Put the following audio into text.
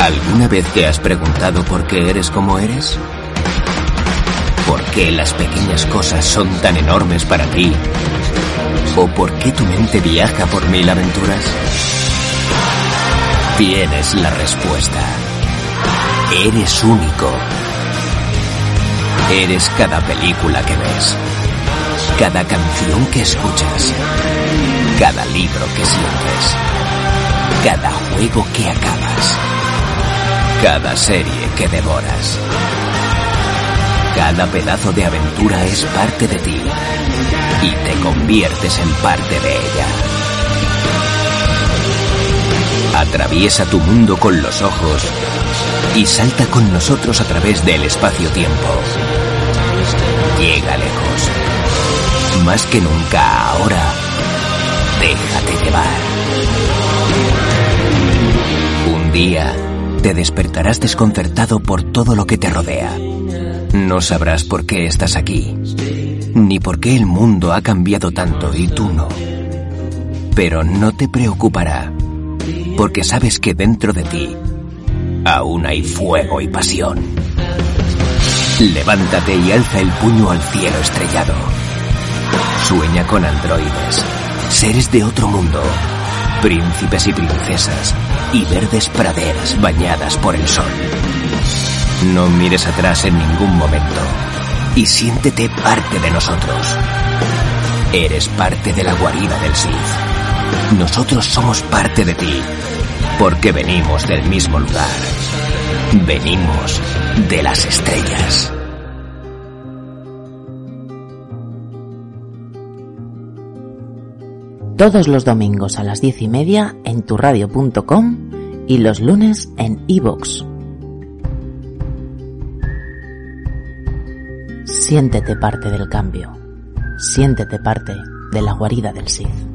¿Alguna vez te has preguntado por qué eres como eres? ¿Por qué las pequeñas cosas son tan enormes para ti? ¿O por qué tu mente viaja por mil aventuras? Tienes la respuesta. Eres único. Eres cada película que ves, cada canción que escuchas, cada libro que sientes, cada juego que acabas, cada serie que devoras. Cada pedazo de aventura es parte de ti y te conviertes en parte de ella. Atraviesa tu mundo con los ojos y salta con nosotros a través del espacio-tiempo. Llega lejos. Más que nunca ahora, déjate llevar. Un día te despertarás desconcertado por todo lo que te rodea. No sabrás por qué estás aquí, ni por qué el mundo ha cambiado tanto y tú no. Pero no te preocupará, porque sabes que dentro de ti aún hay fuego y pasión. Levántate y alza el puño al cielo estrellado. Sueña con androides, seres de otro mundo, príncipes y princesas, y verdes praderas bañadas por el sol. No mires atrás en ningún momento y siéntete parte de nosotros. Eres parte de la guarida del Sith. Nosotros somos parte de ti, porque venimos del mismo lugar. Venimos de las estrellas. Todos los domingos a las diez y media en turradio.com y los lunes en iVoox. Siéntete parte del cambio. Siéntete parte de la guarida del Sith.